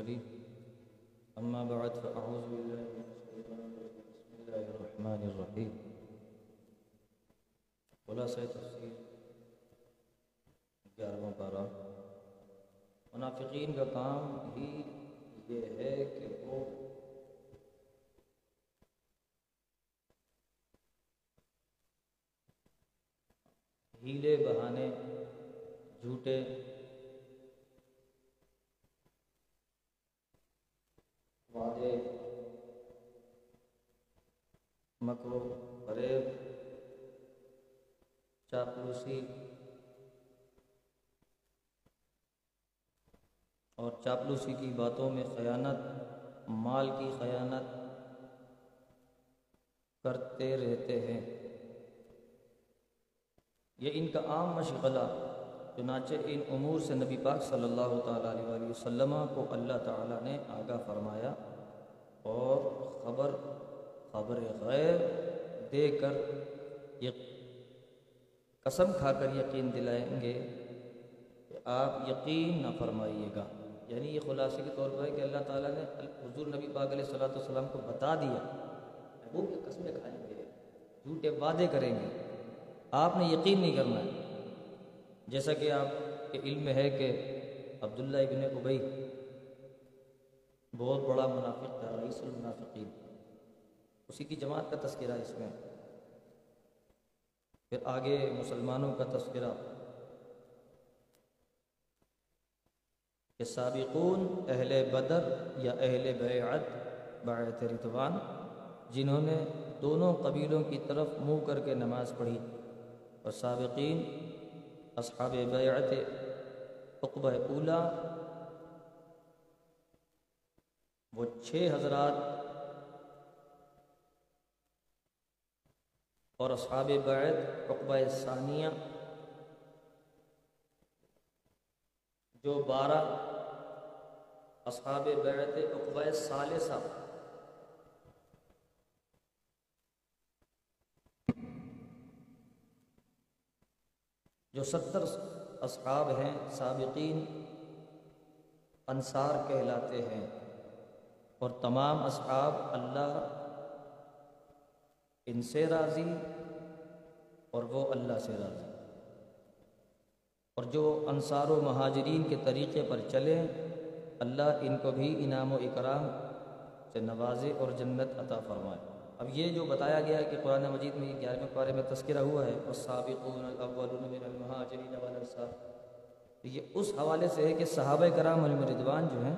المرسلين. أما بعد، فأعوذ بالله من الشيطان الرجيم. بسم الله الرحمن الرحيم. خلاصہ تفسیر گیارہواں پارہ منافقین کا کام ہی یہ ہے کہ وہ ہیلے بہانے جھوٹے وعدے مکرو فریب، چاپلوسی اور چاپلوسی کی باتوں میں خیانت، مال کی خیانت کرتے رہتے ہیں۔ یہ ان کا عام مشغلہ چنانچہ ان امور سے نبی پاک صلی اللہ تعالیٰ علیہ وسلم کو اللہ تعالیٰ نے آگاہ فرمایا اور خبر خبر غیر دے کر یہ قسم کھا کر یقین دلائیں گے کہ آپ یقین نہ فرمائیے گا۔ یعنی یہ خلاصے کے طور پر ہے کہ اللہ تعالیٰ نے حضور نبی پاک علیہ صلاۃ والسلام کو بتا دیا وہ کہ قسمیں کھائیں گے؟ جھوٹے وعدے کریں گے۔ آپ نے یقین نہیں کرنا ہے۔ جیسا کہ آپ کے علم ہے کہ عبداللہ ابن ابئی بہت بڑا منافق تھا، رئیس المنافقین۔ اسی کی جماعت کا تذکرہ اس میں۔ پھر آگے مسلمانوں کا تذکرہ۔ کہ سابقون اہل بدر یا اہل بیعت بیعت رتوان جنہوں نے دونوں قبیلوں کی طرف منہ کر کے نماز پڑھی۔ اور سابقین اصحاب بیعت عقبہ اولا، وہ چھ حضرات اور اصحاب بیعت عقبہ ثانیہ، جو بارہ اصحاب بیعت عقبہ ثالثہ جو ستر اصحاب ہیں، سابقین انصار کہلاتے ہیں اور تمام اصحاب اللہ ان سے راضی اور وہ اللہ سے راضی۔ اور جو انصار و مہاجرین کے طریقے پر چلے، اللہ ان کو بھی انعام و اکرام سے نوازے اور جنت عطا فرمائے۔ اب یہ جو بتایا گیا ہے کہ قرآن مجید میں گیارہویں پارے میں تذکرہ ہوا ہے اور سابقون الاولون من المہاجرین والانصار، تو یہ اس حوالے سے ہے کہ صحابہ کرام علم ردوان جو ہیں،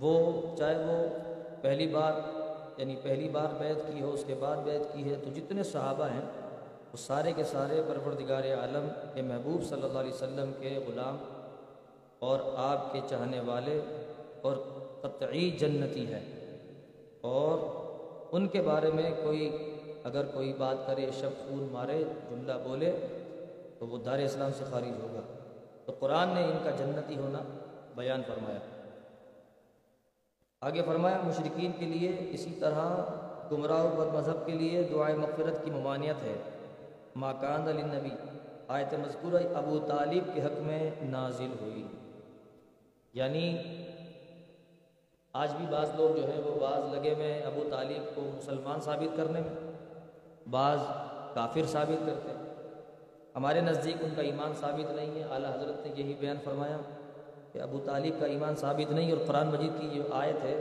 وہ چاہے وہ پہلی بار یعنی پہلی بار بیعت کی ہو، اس کے بعد بیعت کی ہے، تو جتنے صحابہ ہیں، وہ سارے کے سارے پروردگار عالم کے محبوب صلی اللہ علیہ وسلم کے غلام اور آپ کے چاہنے والے اور قطعی جنتی ہے اور ان کے بارے میں کوئی اگر کوئی بات کرے شب خون مارے جملہ بولے تو وہ دار اسلام سے خارج ہوگا۔ تو قرآن نے ان کا جنتی ہونا بیان فرمایا۔ آگے فرمایا مشرقین کے لیے اسی طرح گمراہ بد مذہب کے لیے دعائے مغفرت کی ممانعت ہے۔ ماکان علی نبی آیت مذکورہ ابو طالب کے حق میں نازل ہوئی۔ یعنی آج بھی بعض لوگ جو ہیں وہ بعض لگے میں ابو طالب کو مسلمان ثابت کرنے میں، بعض کافر ثابت کرتے ہیں۔ ہمارے نزدیک ان کا ایمان ثابت نہیں ہے۔ اعلیٰ حضرت نے یہی بیان فرمایا کہ ابو طالب کا ایمان ثابت نہیں اور قرآن مجید کی جو آیت ہے،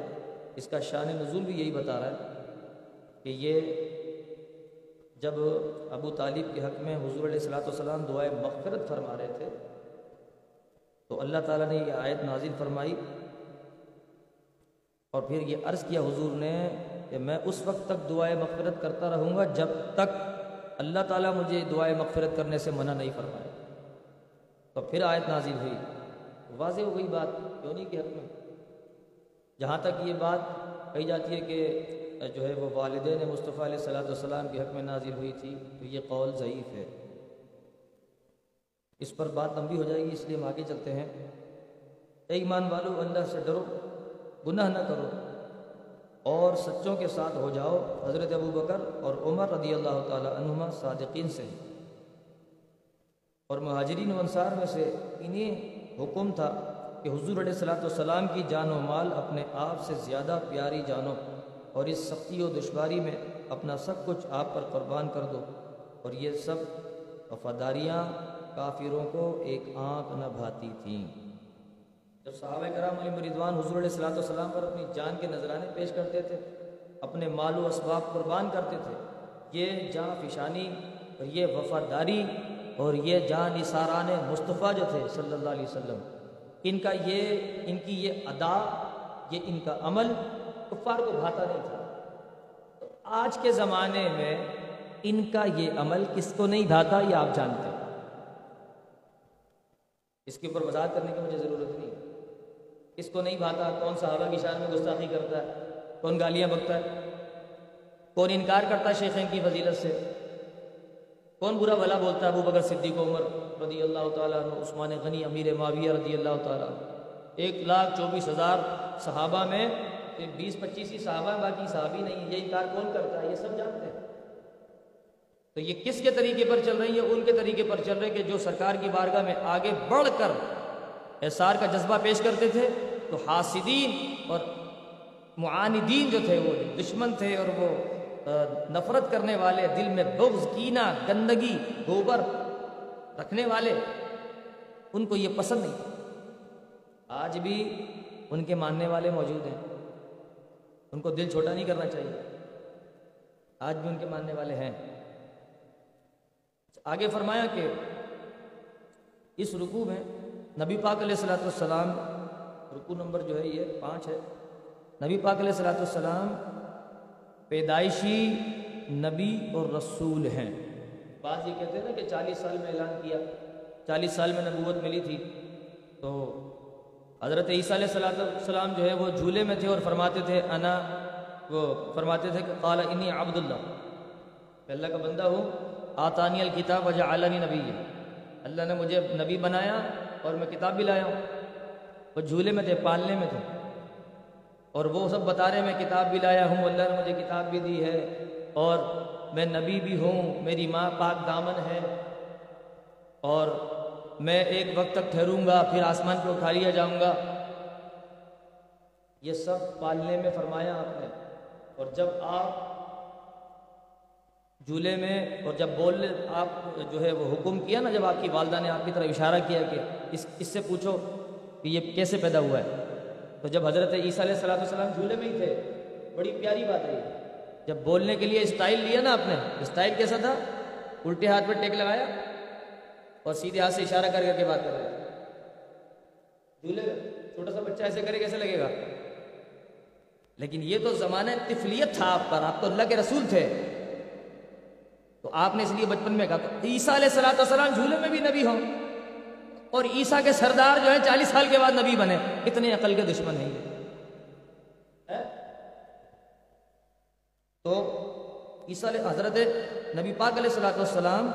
اس کا شان نزول بھی یہی بتا رہا ہے کہ یہ جب ابو طالب کے حق میں حضور علیہ السلاۃ والسلام دعائے مغفرت فرما رہے تھے، تو اللہ تعالیٰ نے یہ آیت نازل فرمائی۔ اور پھر یہ عرض کیا حضور نے کہ میں اس وقت تک دعائے مغفرت کرتا رہوں گا جب تک اللہ تعالیٰ مجھے دعائے مغفرت کرنے سے منع نہیں فرمائے۔ تو پھر آیت نازل ہوئی۔ واضح ہو گئی بات، کیوں نہیں کہ حق میں جہاں تک یہ بات کہی جاتی ہے کہ جو ہے وہ والدین مصطفیٰ علیہ صلاۃ والسلام کے حق میں نازل ہوئی تھی، تو یہ قول ضعیف ہے۔ اس پر بات لمبی ہو جائے گی، اس لیے ہم آگے چلتے ہیں۔ اے ایمان والو، اللہ سے ڈرو۔ گناہ نہ کرو اور سچوں کے ساتھ ہو جاؤ حضرت ابو بکر اور عمر رضی اللہ تعالی عنہما صادقین سے۔ اور مہاجرین و انصار میں سے انہیں حکم تھا کہ حضور علیہ السلاۃ والسلام کی جان و مال اپنے آپ سے زیادہ پیاری جانو اور اس سختی و دشواری میں اپنا سب کچھ آپ پر قربان کر دو اور یہ سب وفاداریاں کافروں کو ایک آنکھ نہ بھاتی تھیں۔ جب صحابہ کرام علی مریدوان حضور علیہ السلاۃ والسلام پر اپنی جان کے نذرانے پیش کرتے تھے، اپنے مال و اسباب قربان کرتے تھے، یہ جان فشانی اور یہ وفاداری اور یہ جان نثاران مصطفیٰ جو تھے صلی اللہ علیہ وسلم، ان کا یہ، ان کی یہ ادا، یہ ان کا عمل کفار کو بھاتا نہیں تھا۔ تو آج کے زمانے میں ان کا یہ عمل کس کو نہیں بھاتا یہ آپ جانتے ہیں۔ اس کے اوپر وضاحت کرنے کی مجھے ضرورت نہیں اس کو نہیں بھاتا، کون صحابہ کی شان میں گستاخی کرتا ہے؟ کون گالیاں بکتا ہے؟ کون انکار کرتا ہے شیخین کی فضیلت سے؟ کون برا بھلا بولتا ہے ابو بکر صدیق عمر رضی اللہ تعالیٰ عنہ، عثمان غنی، امیر معاویہ رضی اللہ تعالیٰ ایک لاکھ چوبیس ہزار صحابہ میں بیس پچیس ہی صحابہ باقی صحابی نہیں یہ انکار کون کرتا ہے؟ یہ سب جانتے ہیں۔ تو یہ کس کے طریقے پر چل رہی ہے ان کے طریقے پر چل رہے کہ جو سرکار کی بارگاہ میں آگے بڑھ کر احسار کا جذبہ پیش کرتے تھے تو حاسدین اور معاندین جو تھے وہ دشمن تھے اور وہ نفرت کرنے والے، دل میں بغض، کینہ، گندگی، گوبر رکھنے والے، ان کو یہ پسند نہیں تھا آج بھی ان کے ماننے والے موجود ہیں۔ ان کو دل چھوٹا نہیں کرنا چاہیے۔ آج بھی ان کے ماننے والے ہیں۔ آگے فرمایا کہ اس رکوع میں نبی پاک علیہ السلاۃ والسلام رکوع نمبر جو ہے یہ پانچ ہے۔ نبی پاک علیہ السلاۃ والسلام پیدائشی نبی اور رسول ہیں۔ بعض یہ کہتے ہیں نا کہ چالیس سال میں اعلان کیا، چالیس سال میں نبوت ملی تھی۔ تو حضرت عیسیٰ علیہ السلام السلام جو ہے وہ جھولے میں تھے اور فرماتے تھے، انا، وہ فرماتے تھے کہ قال انی عبد اللہ کہ اللہ کا بندہ ہوں، آتانی الکتاب وجہ عالمی نبی اللہ نے مجھے نبی بنایا اور میں کتاب بھی لایا ہوں۔ وہ جھولے میں تھے، پالنے میں تھے۔ اور وہ سب بتا رہے میں کتاب بھی لایا ہوں، اللہ نے مجھے کتاب بھی دی ہے۔ اور میں نبی بھی ہوں، میری ماں پاک دامن ہے۔ اور میں ایک وقت تک ٹھہروں گا، پھر آسمان پہ اٹھا لیا جاؤں گا۔ یہ سب پالنے میں فرمایا آپ نے۔ اور جب آپ جھولے میں، اور جب بولنے آپ جو ہے، وہ حکم کیا نا، جب آپ کی والدہ نے آپ کی طرف اشارہ کیا کہ اس اس سے پوچھو کہ یہ کیسے پیدا ہوا ہے؟ تو جب حضرت عیسیٰ علیہ السلام السلام جھولے میں ہی تھے، بڑی پیاری بات ہے جب بولنے کے لیے اسٹائل لیا نا آپ نے، اسٹائل کیسا تھا؟ الٹے ہاتھ پہ ٹیک لگایا اور سیدھے ہاتھ سے اشارہ کر کر کے بات کر رہے جھولے، چھوٹا سا بچہ ایسے کرے کیسے لگے گا؟ لیکن یہ تو زمانہ تفلیت تھا آپ پر آپ تو اللہ کے رسول تھے۔ تو آپ نے اس لیے بچپن میں کہا تو عیسیٰ علیہ السلاۃ والسلام جھولے میں بھی نبی ہوں۔ اور عیسیٰ کے سردار جو ہیں چالیس سال کے بعد نبی بنے، اتنے عقل کے دشمن ہیں۔ تو عیسیٰ علیہ حضرت نبی پاک علیہ السلاۃ والسلام،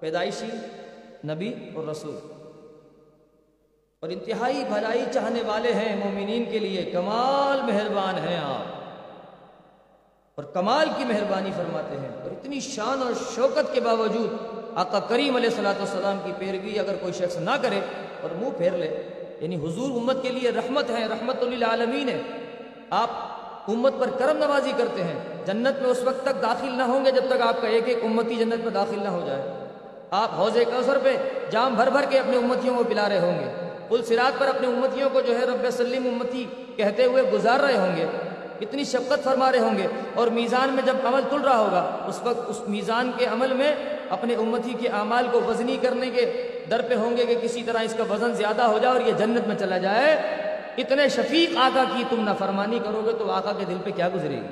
پیدائشی نبی اور رسول۔ اور انتہائی بھلائی چاہنے والے ہیں مومنین کے لیے، کمال مہربان ہیں آپ۔ اور کمال کی مہربانی فرماتے ہیں۔ اور اتنی شان اور شوکت کے باوجود آقا کریم علیہ صلاۃ والسلام کی پیروی اگر کوئی شخص نہ کرے اور منہ پھیر لے یعنی حضور امت کے لیے رحمت ہے، رحمت للعالمین ہے، آپ امت پر کرم نوازی کرتے ہیں، جنت میں اس وقت تک داخل نہ ہوں گے جب تک آپ کا ایک ایک امتی جنت میں داخل نہ ہو جائے۔ آپ حوض کوثر پہ جام بھر بھر کے اپنے امتیوں کو پلا رہے ہوں گے۔ پل سرات پر اپنے امتیوں کو جو ہے رب سلیم امتی کہتے ہوئے گزار رہے ہوں گے۔ اتنی شفقت فرما رہے ہوں گے۔ اور میزان میں جب عمل تل رہا ہوگا، اس وقت اس میزان کے عمل میں اپنے امتی کے اعمال کو وزنی کرنے کے در پہ ہوں گے کہ کسی طرح اس کا وزن زیادہ ہو جائے اور یہ جنت میں چلا جائے۔ اتنے شفیق آقا کی تم نہ فرمانی کرو گے تو آقا کے دل پہ کیا گزرے گی؟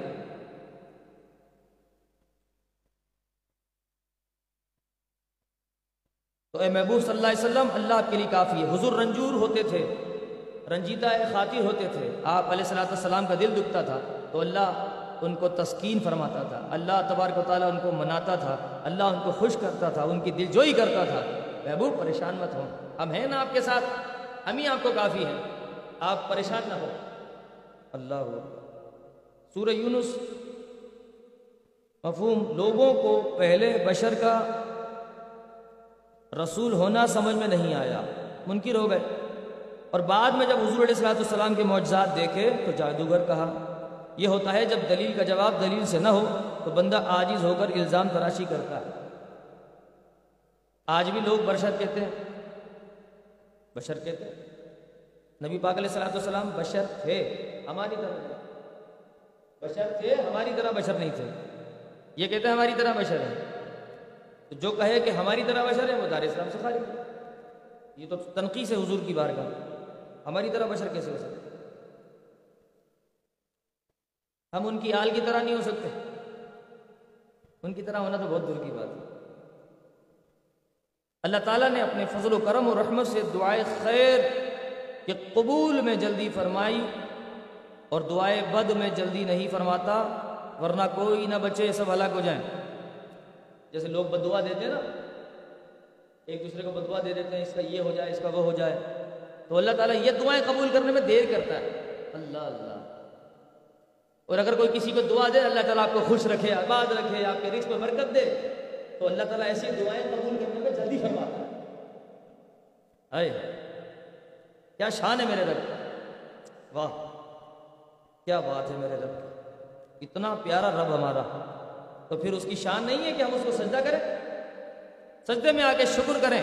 تو اے محبوب صلی اللہ علیہ وسلم، اللہ کے لیے کافی ہے۔ حضور رنجور ہوتے تھے رنجیدہ خاطر ہوتے تھے۔ آپ علیہ صلاۃ السلام کا دل دکھتا تھا۔ تو اللہ ان کو تسکین فرماتا تھا۔ اللہ تبارک و تعالیٰ ان کو مناتا تھا۔ اللہ ان کو خوش کرتا تھا۔ ان کی دل جوئی کرتا تھا۔ محبوب، پریشان مت ہوں ہم ہیں نا آپ کے ساتھ۔ ہم ہی آپ کو کافی ہیں۔ آپ پریشان نہ ہو۔ اللہ سورہ یونس۔ مفہوم، لوگوں کو پہلے بشر کا رسول ہونا سمجھ میں نہیں آیا۔ منکر ہو گئے۔ اور بعد میں جب حضور علیہ السلاۃ السلام کے معجزات دیکھے تو جادوگر کہا یہ ہوتا ہے جب دلیل کا جواب دلیل سے نہ ہو تو بندہ عاجز ہو کر الزام تراشی کرتا ہے۔ آج بھی لوگ بشر کہتے ہیں۔ بشر کہتے ہیں۔ نبی پاک علیہ السلاۃ والسلام بشر تھے، ہماری طرح بشر تھے، ہماری طرح بشر نہیں تھے۔ یہ کہتے ہیں ہماری طرح بشر ہے تو جو کہے کہ ہماری طرح بشر ہے وہ دار اسلام سے خالی یہ تو تنقید ہے حضور کی بار ہماری طرح بشر کیسے ہو سکتے ہم ان کی آل کی طرح نہیں ہو سکتے۔ ان کی طرح ہونا تو بہت دور کی بات ہے۔ اللہ تعالیٰ نے اپنے فضل و کرم اور رحمت سے دعائے خیر کے قبول میں جلدی فرمائی اور دعائے بد میں جلدی نہیں فرماتا، ورنہ کوئی نہ بچے سب ہلاک ہو جائیں۔ جیسے لوگ بدعا دیتے ہیں نا، ایک دوسرے کو بدعا دے دیتے ہیں، اس کا یہ ہو جائے، اس کا وہ ہو جائے۔ تو اللہ تعالیٰ یہ دعائیں قبول کرنے میں دیر کرتا ہے۔ اللہ اللہ۔ اور اگر کوئی کسی کو دعا دے، اللہ تعالیٰ آپ کو خوش رکھے، آباد رکھے، آپ کے رزق میں برکت دے، تو اللہ تعالیٰ ایسی دعائیں قبول کرنے میں جلدی فرماتا ہے۔ کیا شان ہے میرے رب واہ، کیا بات ہے میرے رب اتنا پیارا رب ہمارا۔ تو پھر اس کی شان نہیں ہے کہ ہم اس کو سجدہ کریں؟ سجدے میں آ کے شکر کریں،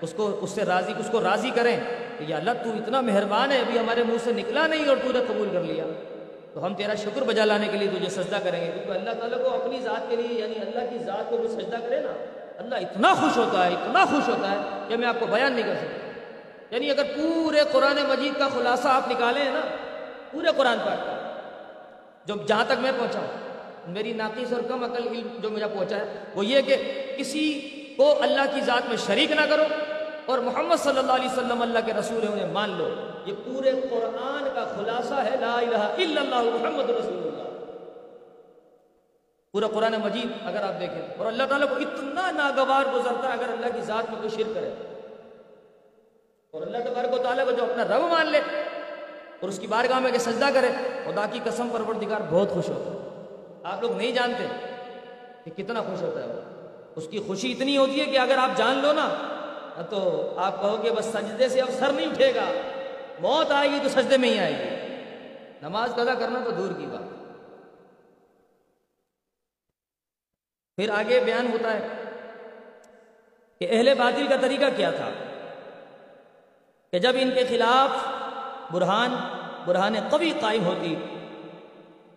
اس کو، اس سے راضی، اس کو راضی کریں کہ یا اللہ تو اتنا مہربان ہے، ابھی ہمارے منہ سے نکلا نہیں اور تو نے قبول کر لیا۔ تو ہم تیرا شکر بجا لانے کے لیے تجھے سجدہ کریں گے۔ کیونکہ اللہ تعالیٰ کو اپنی ذات کے لیے یعنی اللہ کی ذات کو جو سجدہ کرے نا، اللہ اتنا خوش ہوتا ہے، اتنا خوش ہوتا ہے کہ میں آپ کو بیان نہیں کر سکتا۔ یعنی اگر پورے قرآن مجید کا خلاصہ آپ نکالیں نا، پورے قرآن پاک کا، جو جہاں تک میں پہنچا ہوں، میری ناقص اور کم عقل علم جو مجھے پہنچا ہے، وہ یہ کہ کسی کو اللہ کی ذات میں شریک نہ کرو اور محمد صلی اللہ علیہ وسلم اللہ کے رسول ہے انہیں مان لو۔ یہ پورے قرآن کا خلاصہ ہے لا الہ الا اللہ محمد رسول اللہ۔ پورا قرآن مجید اگر آپ دیکھیں اور اللہ تعالیٰ کو اتنا ناگوار گزرتا ہے اگر اللہ کی ذات میں کوئی شرک کرے۔ اور اللہ تبارک و تعالیٰ کو جو اپنا رب مان لے اور اس کی بارگاہ میں کہ سجدہ کرے، خدا کی قسم پروردگار بہت خوش ہوتا ہے۔ آپ لوگ نہیں جانتے کہ کتنا خوش ہوتا ہے وہ۔ اس کی خوشی اتنی ہوتی ہے کہ اگر آپ جان لو نا تو آپ کہو کہ بس سجدے سے اب سر نہیں اٹھے گا۔ موت آئے گی تو سجدے میں ہی آئے گی۔ نماز قضا کرنا تو دور کی بات۔ پھر آگے بیان ہوتا ہے کہ اہل باطل کا طریقہ کیا تھا کہ جب ان کے خلاف برہان برہان قوی قائم ہوتی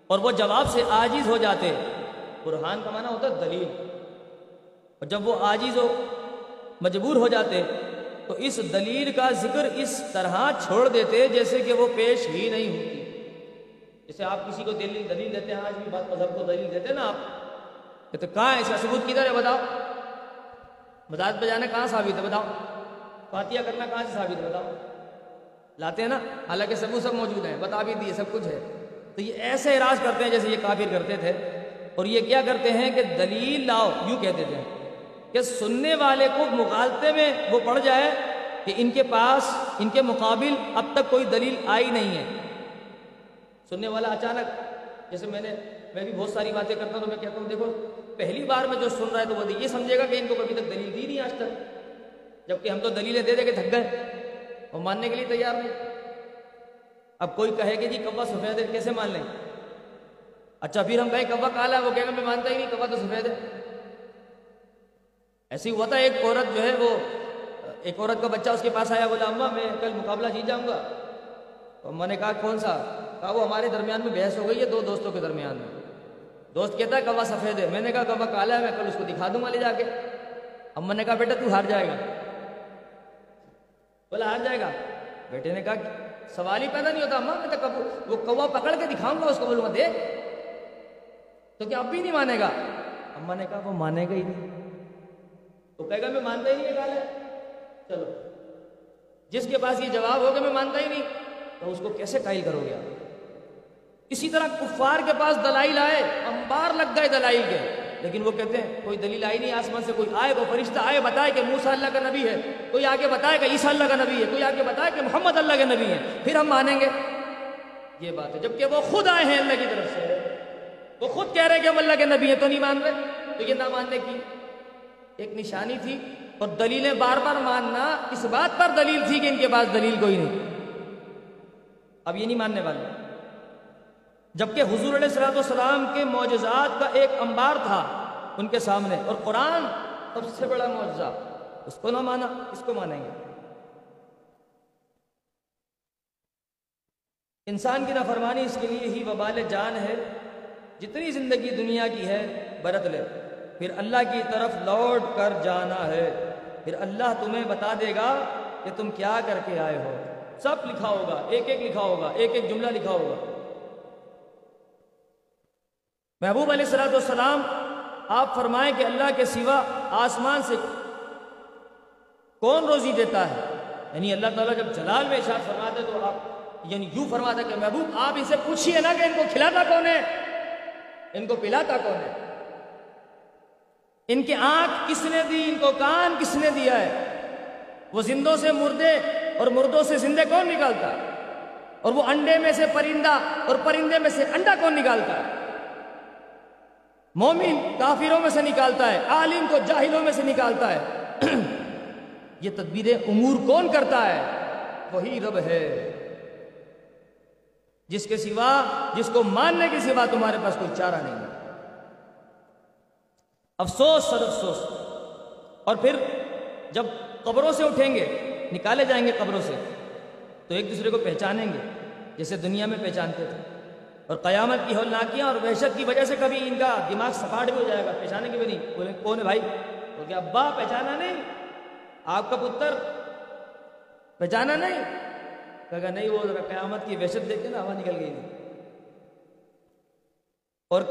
اور وہ جواب سے آجیز ہو جاتے، برہان کا معنی ہوتا ہے دلیل۔ اور جب وہ آجیز ہو مجبور ہو جاتے تو اس دلیل کا ذکر اس طرح چھوڑ دیتے جیسے کہ وہ پیش ہی نہیں ہوتی۔ جیسے آپ کسی کو دلیل دلیل دیتے ہیں، آج بھی بات مذہب کو دلیل دیتے ہیں نا آپ۔ کہتے کہاں ہے؟ اس کا ثبوت کدھر ہے؟ بتاؤ۔ مزاج بجانا کہاں ثابت ہے؟ بتاؤ۔ فاتحہ کرنا کہاں سے ثابت ہے؟ بتاؤ۔ لاتے ہیں نا؟ حالانکہ ثبوت سب موجود ہیں، بتا بھی دیے، سب کچھ ہے۔ تو یہ ایسے اراض کرتے ہیں جیسے یہ کافر کرتے تھے۔ اور یہ کیا کرتے ہیں کہ دلیل لاؤ، یوں کہتے تھے کہ سننے والے کو مغالطے میں وہ پڑ جائے کہ ان کے پاس، ان کے مقابل اب تک کوئی دلیل آئی نہیں ہے۔ سننے والا اچانک، جیسے میں نے، میں بھی بہت ساری باتیں کرتا ہوں تو میں کہتا ہوں، دیکھو، پہلی بار میں جو سن رہا ہے تو وہ یہ سمجھے گا کہ ان کو کبھی تک دلیل دی نہیں آج تک۔ جبکہ ہم تو دلیلیں دے دے کے تھک گئے، وہ ماننے کے لیے تیار نہیں۔ اب کوئی کہے کہ جی کبا سفید ہے، کیسے مان لیں؟ اچھا پھر ہم کہیں کبا کالا ہے، وہ کہے گا، میں مانتا ہی نہیں کبا تو سفید ہے۔ ایسے ہی ہوا تھا، ایک عورت جو ہے وہ، ایک عورت کا بچہ اس کے پاس آیا، بولا، اماں، میں کل مقابلہ جیت جاؤں گا۔ تو اما نے کہا، کون سا؟ کہا، وہ ہمارے درمیان میں بحث ہو گئی ہے، دو دوستوں کے درمیان میں۔ دوست کہتا ہے کبا سفید ہے۔ میں نے کہا کبا کالا ہے، میں کل اس کو دکھا دوں گا لے جا کے۔ اما نے کہا، بیٹا، تو ہار جائے گا۔ بولا، ہار جائے گا۔ بیٹے نے کہا، سوال ہی پیدا نہیں ہوتا، اماں، میں تو وہ کوا پکڑ کے دکھاؤں گا، اس کو بولوں گا، دیکھ۔ تو کیا اب بھی نہیں مانے گا؟ اما نے کہا، وہ مانے گا ہی نہیں۔ تو کہے گا، میں مانتا ہی نہیں ہے. چلو، جس کے پاس یہ جواب ہوگا، میں مانتا ہی نہیں. تو اس کو کیسے قائل کرو گے اسی طرح کفار کے پاس دلائل آئے امبار لگ گئے دلائل کے، لیکن وہ کہتے ہیں، کوئی دلیل آئی نہیں، آسمان سے کوئی آئے وہ فرشتہ آئے، بتائے کہ موسا اللہ کا نبی ہے، کوئی آگے بتائے کہ عیسیٰ اللہ کا نبی ہے، کوئی آگے بتائے کہ محمد اللہ کے نبی ہے پھر ہم مانیں گے؟ یہ بات ہے، جبکہ وہ خود آئے ہیں اللہ کی طرف سے، وہ خود کہہ رہے کہ ہم اللہ کے نبی ہیں، تو نہیں مان رہے؟ تو یہ نہ ماننے کی ایک نشانی تھی اور دلیلیں بار بار ماننا اس بات پر دلیل تھی کہ ان کے پاس دلیل کوئی نہیں۔ اب یہ نہیں ماننے والے۔ جبکہ حضور علیہ السلاۃ والسلام کے معجزات کا ایک انبار تھا ان کے سامنے اور قرآن سب سے بڑا معجزہ۔ اس کو نہ مانا، اس کو مانیں گے۔ انسان کی نافرمانی اس کے لیے ہی وبال جان ہے۔ جتنی زندگی دنیا کی ہے، برت لے۔ پھر اللہ کی طرف لوٹ کر جانا ہے۔ پھر اللہ تمہیں بتا دے گا کہ تم کیا کر کے آئے ہو۔ سب لکھا ہوگا، ایک ایک لکھا ہوگا، ایک ایک جملہ لکھا ہوگا۔ محبوب علیہ السلاۃ والسلام، آپ فرمائیں کہ اللہ کے سوا آسمان سے کون روزی دیتا ہے؟ یعنی اللہ تعالیٰ جب جلال میں اشارت فرماتے تو آپ یعنی یوں فرماتا کہ محبوب، آپ اسے پوچھیے نا کہ ان کو کھلاتا کون ہے؟ ان کو پلاتا کون ہے؟ ان کی آنکھ کس نے دی؟ ان کو کان کس نے دیا ہے؟ وہ زندوں سے مردے اور مردوں سے زندے کون نکالتا؟ ہے اور وہ انڈے میں سے پرندہ اور پرندے میں سے انڈا کون نکالتا؟ ہے مومن کافروں میں سے نکالتا ہے، عالم کو جاہلوں میں سے نکالتا ہے۔ یہ تدبیر امور کون کرتا ہے؟ وہی رب ہے۔ جس کے سوا، جس کو ماننے کے سوا تمہارے پاس کوئی چارہ نہیں ہے۔ افسوس سر افسوس۔ اور پھر جب قبروں سے اٹھیں گے، نکالے جائیں گے قبروں سے، تو ایک دوسرے کو پہچانیں گے، جیسے دنیا میں پہچانتے تھے۔ اور قیامت کی ہولناکیاں اور وحشت کی وجہ سے کبھی ان کا دماغ سپاٹ بھی ہو جائے گا۔ پہچانے کی بھی نہیں۔ بولے، کون ہے بھائی؟ تو کیا ابا، پہچانا نہیں۔ آپ کا پتر، پہچانا نہیں۔ کہا نہیں، وہ ذرا قیامت کی وحشت دیکھ کے نا ہوا نکل گئی۔ اور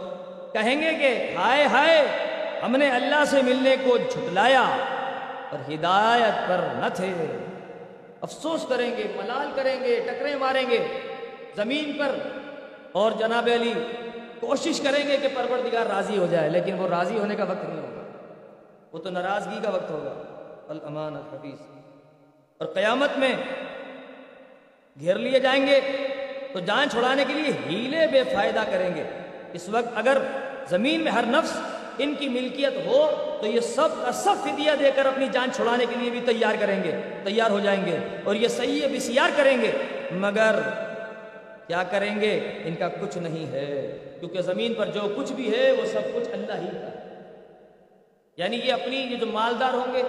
کہیں گے کہ ہائے ہائے ہم نے اللہ سے ملنے کو جھٹلایا اور ہدایت پر نہ تھے۔ افسوس کریں گے، ملال کریں گے ٹکرے ماریں گے۔ زمین پر۔ اور جناب علی، کوشش کریں گے کہ پروردگار راضی ہو جائے، لیکن وہ راضی ہونے کا وقت نہیں ہوگا۔ وہ تو ناراضگی کا وقت ہوگا۔ الامان الحفیظ اور قیامت میں گھیر لیے جائیں گے، تو جان چھڑانے کے لیے ہیلے بے فائدہ کریں گے۔ اس وقت اگر زمین میں ہر نفس ان کی ملکیت ہو تو یہ سب کا سب فدیہ دے کر اپنی جان چھڑانے کے لیے بھی تیار کریں گے، تیار ہو جائیں گے اور یہ صحیح بسیار کریں گے۔ مگر کیا کریں گے؟ ان کا کچھ نہیں ہے۔ کیونکہ زمین پر جو کچھ بھی ہے، وہ سب کچھ اللہ ہی کا۔ یعنی یہ اپنی، یہ جو مالدار ہوں گے،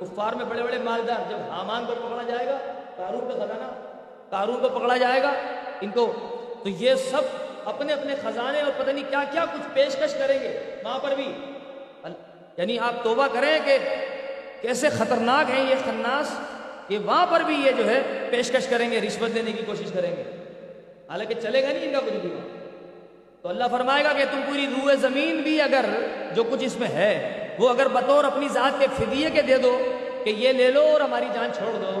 کفار میں بڑے بڑے مالدار، جب حامان کو پکڑا جائے گا قارون کا خزانہ قارون کو پکڑا جائے گا، ان کو، تو یہ سب اپنے اپنے خزانے اور پتہ نہیں کیا کیا کچھ پیشکش کریں گے۔ وہاں پر بھی۔ یعنی آپ توبہ کریں کہ کیسے خطرناک ہیں یہ خناس۔ کہ وہاں پر بھی یہ جو ہے پیشکش کریں گے، رشوت دینے کی کوشش کریں گے۔ حالانکہ چلے گا نہیں ان کا کچھ بھی۔ تو اللہ فرمائے گا کہ تم پوری روح زمین بھی اگر جو کچھ اس میں ہے، وہ اگر بطور اپنی ذات کے فدیے کے دے دو کہ یہ لے لو اور ہماری جان چھوڑ دو،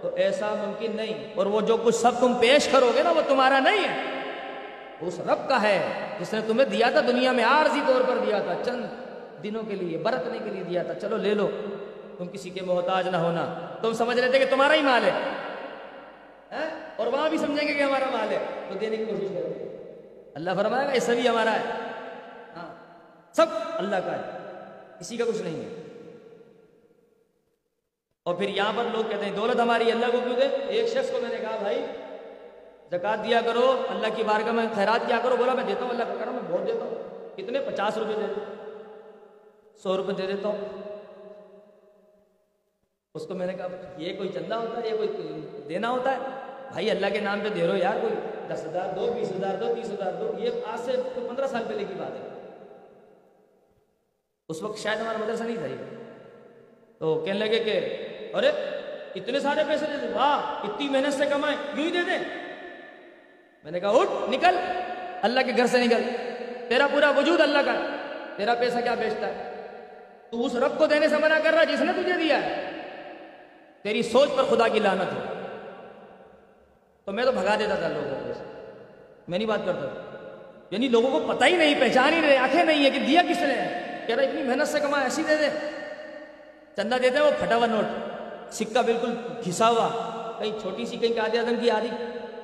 تو ایسا ممکن نہیں۔ اور وہ جو کچھ سب تم پیش کرو گے نا، وہ تمہارا نہیں ہے۔ اس رب کا ہے، جس نے تمہیں دیا تھا دنیا میں عارضی طور پر دیا تھا، چند دنوں کے لیے، برتنے کے لیے دیا تھا۔ چلو لے لو۔ تم کسی کے محتاج نہ ہونا۔ تم سمجھ رہے تھے کہ تمہارا ہی مال ہے۔ ہاں؟ اور وہاں بھی سمجھیں گے کہ ہمارا مال ہے۔ تو دینے کی کوشش کریں گے اللہ فرمائے گا، یہ سبھی ہمارا ہے۔ ہاں؟ سب اللہ کا ہے۔ کسی کا کچھ نہیں ہے۔ اور پھر یہاں پر لوگ کہتے ہیں، دولت ہماری اللہ کو کیوں دے؟ ایک شخص کو میں نے کہا، بھائی زکات دیا کرو، اللہ کی بارگاہ میں خیرات کیا کرو، بولا میں دیتا ہوں، اللہ کا کرم میں بہت دیتا ہوں۔ کتنے؟ پچاس روپے دے دو۔ سو روپے دے دیتا ہوں۔ اس کو میں نے کہا یہ کوئی چندہ ہوتا ہے، یہ کوئی دینا ہوتا ہے؟ بھائی اللہ کے نام پہ دے رہو یار، کوئی دس ہزار دو، بیس ہزار دو، تیس ہزار دو، یہ آج سے پندرہ سال پہلے کی بات ہے۔ اس وقت شاید ہمارا مدرسہ نہیں تھا یہ۔ تو کہنے لگے کہ، ارے، اتنے سارے پیسے دے دیں واہ، اتنی محنت سے کمائے، یوں ہی دے دیں میں نے کہا، اٹھ، نکل۔ اللہ کے گھر سے نکل۔ تیرا پورا وجود اللہ کا۔ تیرا پیسہ کیا بیچتا ہے؟ تو اس رب کو دینے سے منع کر رہا جس نے تجھے دیا ہے۔ تیری سوچ پر خدا کی لانت ہے۔ تو میں تو بھگا دیتا تھا لوگوں کو۔ میں نہیں بات کرتا یعنی لوگوں کو پتہ ہی نہیں، پہچان ہی نہیں، آنکھیں نہیں ہے کہ دیا کس نے کہہ رہا اتنی محنت سے کما ایسی دے دے۔ چندہ دیتے ہیں وہ پھٹا ہوا نوٹ۔ سکہ بالکل گھسا ہوا۔ کہیں چھوٹی سی، کہیں آدھے آدم کی آدھی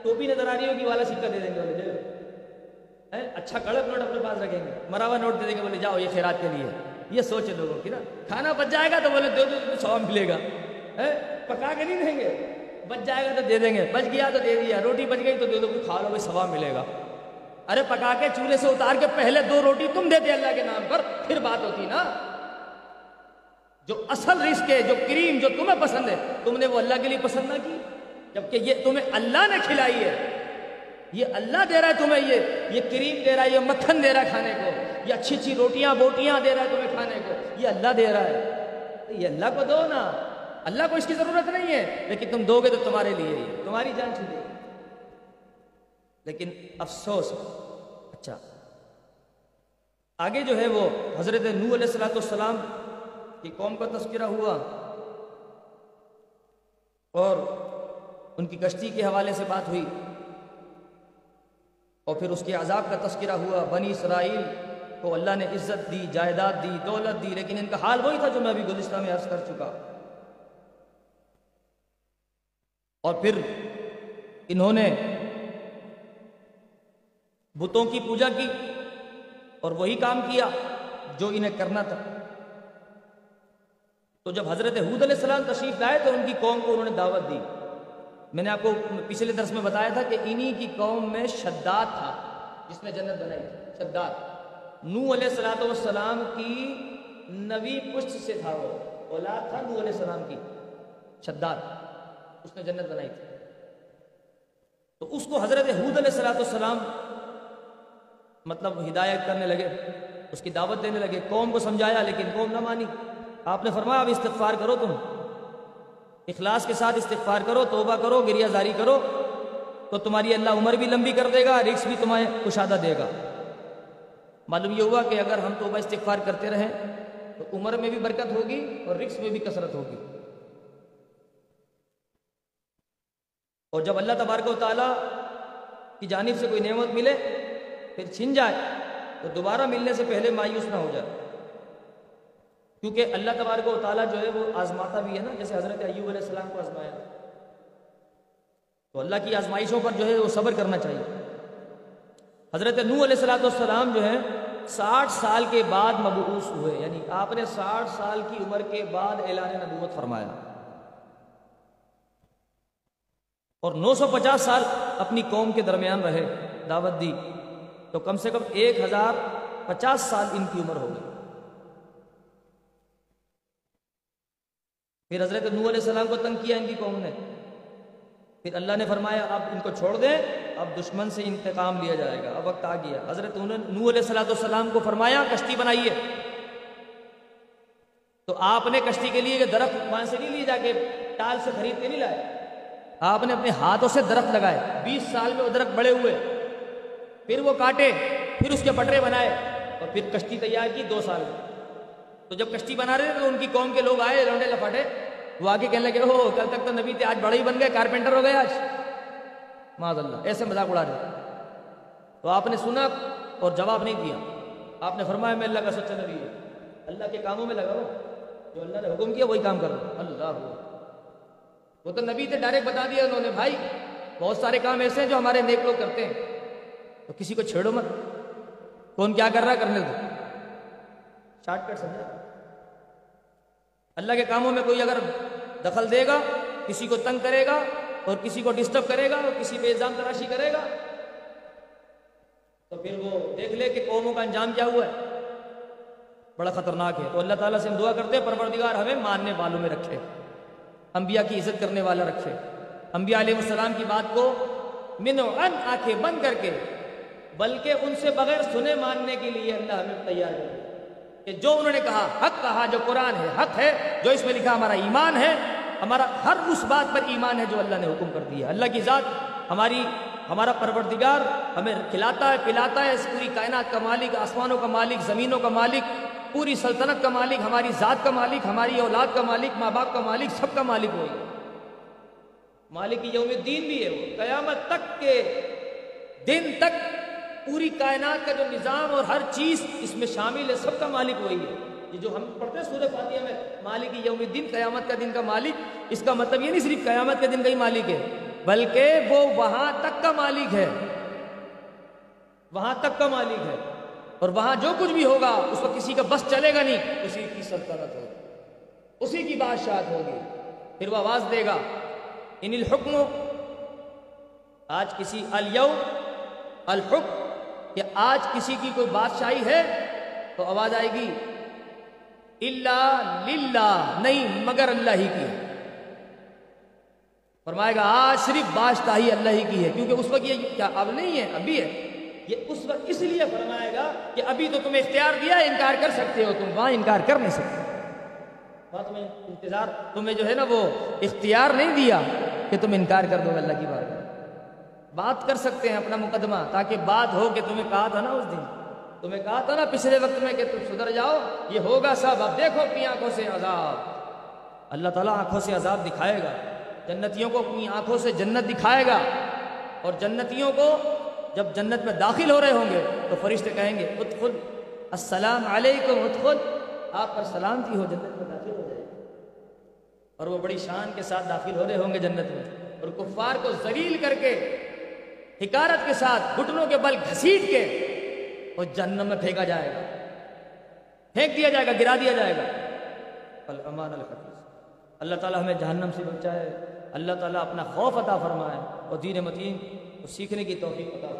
ٹوپی نظر آ رہی ہوگی، والا سکہ دے دیں گے بولے اچھا کڑک نوٹ اپنے پاس رکھیں گے۔ مرا ہوا نوٹ دے دیں گے، بولے، جاؤ، یہ خیرات کے لیے۔ یہ سوچے لوگوں کی نا۔ کھانا بچ جائے گا تو بولے، دو دو سوا ملے گا۔ پکا کے نہیں دیں گے؟ بچ جائے گا تو دے دیں گے۔ بچ گیا تو دے دیا۔ روٹی بچ گئی تو دے دو کھا لو، بھائی ثواب ملے گا۔ ارے، پکا کے چولہے سے اتار کے پہلے دو روٹی تم دیتے اللہ کے نام پر، پھر بات ہوتی نا۔ جو اصل رزق ہے، جو کریم، جو تمہیں پسند ہے، تم نے وہ اللہ کے لیے پسند نہ کی۔ جبکہ یہ تمہیں اللہ نے کھلائی ہے۔ یہ اللہ دے رہا ہے تمہیں یہ۔ یہ کریم دے رہا ہے، یہ مکھن دے رہا ہے کھانے کو۔ یہ اچھی اچھی روٹیاں، بوٹیاں دے رہا ہے تمہیں کھانے کو۔ یہ اللہ دے رہا ہے۔ یہ اللہ کو دو نا۔ اللہ کو اس کی ضرورت نہیں ہے۔ لیکن تم دو گے تو تمہارے لیے ہی تمہاری جان چھوٹے لیکن افسوس۔ اچھا۔ آگے جو ہے وہ حضرت نو علیہ السلاۃ والسلام کی قوم کا تذکرہ ہوا۔ اور ان کی کشتی کے حوالے سے بات ہوئی اور پھر اس کے عذاب کا تذکرہ ہوا۔ بنی اسرائیل کو اللہ نے عزت دی، جائیداد دی، دولت دی، لیکن ان کا حال وہی تھا جو میں ابھی گزشتہ میں عرض کر چکا۔ اور پھر انہوں نے بتوں کی پوجا کی اور وہی کام کیا جو انہیں کرنا تھا۔ تو جب حضرت حود علیہ السلام تشریف لائے تو ان کی قوم کو انہوں نے دعوت دی۔ میں نے آپ کو پچھلے درس میں بتایا تھا کہ انہی کی قوم میں شداد تھا، جس نے جنت بنائی تھی، شداد۔ نو علیہ السلاۃ والسلام کی نوی پشت سے تھا وہ، اولاد تھا نو علیہ السلام کی، شداد۔ اس نے جنت بنائی تھی۔ تو اس کو حضرت حود علیہ السلاۃ والسلام مطلب ہدایت کرنے لگے، اس کی دعوت دینے لگے، قوم کو سمجھایا لیکن قوم نہ مانی۔ آپ نے فرمایا، اب استغفار کرو تم۔ اخلاص کے ساتھ استغفار کرو، توبہ کرو، گریہ زاری کرو، تو تمہاری اللہ عمر بھی لمبی کر دے گا رکس بھی تمہیں کشادہ دے گا۔ معلوم یہ ہوا کہ اگر ہم توبہ استغفار کرتے رہیں، تو عمر میں بھی برکت ہوگی اور رکس میں بھی کثرت ہوگی۔ اور جب اللہ تبارک و تعالیٰ کی جانب سے کوئی نعمت ملے، پھر چھن جائے، تو دوبارہ ملنے سے پہلے مایوس نہ ہو جائے۔ کیونکہ اللہ تبارک و تعالیٰ جو ہے وہ آزماتا بھی ہے نا، جیسے حضرت ایوب علیہ السلام کو آزمایا۔ تو اللہ کی آزمائشوں پر جو ہے وہ صبر کرنا چاہیے۔ حضرت نو علیہ السلاۃ والسلام جو ہے ساٹھ سال کے بعد مبعوث ہوئے۔ یعنی آپ نے ساٹھ سال کی عمر کے بعد اعلان نبوت فرمایا۔ اور نو سو پچاس سال اپنی قوم کے درمیان رہے، دعوت دی۔ تو کم سے کم ایک ہزار پچاس سال ان کی عمر ہو گئی۔ پھر حضرت نو علیہ السلام کو تنگ کیا ان کی قوم نے؟ پھر اللہ نے فرمایا، اب ان کو چھوڑ دیں، اب دشمن سے انتقام لیا جائے گا۔ اب وقت آ گیا۔ حضرت نو علیہ السلام کو فرمایا، کشتی بنائیے۔ تو آپ نے کشتی کے لیے درخت وہاں سے نہیں لی جا کے ٹال سے خرید کے نہیں لائے؟ آپ نے اپنے ہاتھوں سے درخت لگائے۔ بیس سال میں وہ درخت بڑے ہوئے۔ پھر وہ کاٹے، پھر اس کے پٹرے بنائے اور پھر کشتی تیار کی دو سال میں۔ تو جب کشتی بنا رہے تھے تو ان کی قوم کے لوگ آئے لونڈے لپاٹے، وہ آگے کہنے لگے ہو کل تک تو نبی تھے، آج بڑے ہی بن گئے، کارپینٹر ہو گئے آج۔ معذ اللہ ایسے مذاق اڑا رہے۔ تو آپ نے سنا اور جواب نہیں دیا۔ آپ نے فرمایا، میں اللہ کا سچا نبی ہے اللہ کے کاموں میں لگاؤ۔ جو اللہ نے حکم کیا، وہی کام کرو۔ اللہ۔ وہ تو نبی تھے، ڈائریکٹ بتا دیا انہوں نے، بھائی، بہت سارے کام ایسے ہیں جو ہمارے نیک لوگ کرتے ہیں۔ تو کسی کو چھیڑو مت۔ کون کیا کر رہا ہے کرنے دو شارٹ کٹ سمجھا؟ اللہ کے کاموں میں کوئی اگر دخل دے گا، کسی کو تنگ کرے گا اور کسی کو ڈسٹرب کرے گا اور کسی پہ الزام تراشی کرے گا، تو پھر وہ دیکھ لے کہ قوموں کا انجام کیا ہوا ہے۔ بڑا خطرناک ہے۔ تو اللہ تعالیٰ سے ہم دعا کرتے ہیں، پروردگار ہمیں ماننے والوں میں رکھے، انبیاء کی عزت کرنے والا رکھے۔ انبیاء علیہ السلام کی بات کو من ان آنکھیں بند کر کے، بلکہ ان سے بغیر سنے ماننے کے لیے اللہ ہمیں تیار کرے۔ کہ جو انہوں نے کہا حق کہا، جو قرآن ہے حق ہے، جو اس میں لکھا ہمارا ایمان ہے، ہمارا ہر اس بات پر ایمان ہے جو اللہ نے حکم کر دیا اللہ کی ذات ہماری، ہمارا پروردگار ہمیں کھلاتا ہے، پلاتا ہے، اس پوری کائنات کا مالک، آسمانوں کا مالک، زمینوں کا مالک، پوری سلطنت کا مالک، ہماری ذات کا مالک، ہماری اولاد کا مالک، ماں باپ کا مالک، سب کا مالک وہی مالک یوم الدین بھی ہے وہ۔ قیامت تک کے دن تک پوری کائنات کا جو نظام اور ہر چیز اس میں شامل ہے، سب کا مالک وہی ہے۔ یہ جو ہم پڑھتے ہیں سورہ فاتحہ میں، مالک یوم الدین، قیامت کا دن کا مالک، اس کا مطلب یہ نہیں صرف قیامت کے دن کا ہی مالک ہے، بلکہ وہ وہاں تک کا مالک ہے۔ وہاں تک کا مالک ہے۔ اور وہاں جو کچھ بھی ہوگا، اس وقت کسی کا بس چلے گا نہیں، اسی کی سلطنت ہوگی۔ اسی کی بادشاہت ہوگی۔ پھر وہ آواز دے گا ان الحکم آج کسی الیو الحکم کہ آج کسی کی کوئی بادشاہی ہے تو آواز آئے گی، اللہ للہ، نہیں مگر اللہ ہی کی ہے. فرمائے گا، آج صرف بادشاہی اللہ ہی کی ہے، کیونکہ اس وقت یہ کیا اب نہیں ہے، ابھی ہے۔ یہ اس وقت اس لیے فرمائے گا کہ ابھی تو تمہیں اختیار دیا انکار کر سکتے ہو تم، وہاں انکار کر نہیں سکتے۔ تمہیں انتظار، تمہیں جو ہے نا وہ اختیار نہیں دیا کہ تم انکار کر دو اللہ کی بات۔ بات کر سکتے ہیں اپنا مقدمہ، تاکہ بات ہو کہ تمہیں کہا تھا نا اس دن۔ تمہیں کہا تھا نا پچھلے وقت میں کہ تم سدھر جاؤ، یہ ہوگا سب۔ اب دیکھو اپنی آنکھوں سے عذاب۔ اللہ تعالیٰ آنکھوں سے عذاب دکھائے گا۔ جنتیوں کو اپنی آنکھوں سے جنت دکھائے گا۔ اور جنتیوں کو جب جنت میں داخل ہو رہے ہوں گے، تو فرشتے کہیں گے، ادخل۔ السلام علیکم، ادخل۔ آپ پر سلامتی ہو، جنت میں داخل ہو جائے۔ اور وہ بڑی شان کے ساتھ داخل ہو رہے ہوں گے جنت میں۔ اور کفار کو ذلیل کر کے حکارت کے ساتھ گھٹنوں کے بل گھسیٹ کے اور جہنم میں پھینکا جائے گا۔ پھینک دیا جائے گا، گرا دیا جائے گا۔ الامان الحفیظ اللہ تعالیٰ ہمیں جہنم سے بچائے۔ اللہ تعالیٰ اپنا خوف عطا فرمائے۔ اور دین متین کو سیکھنے کی توفیق عطا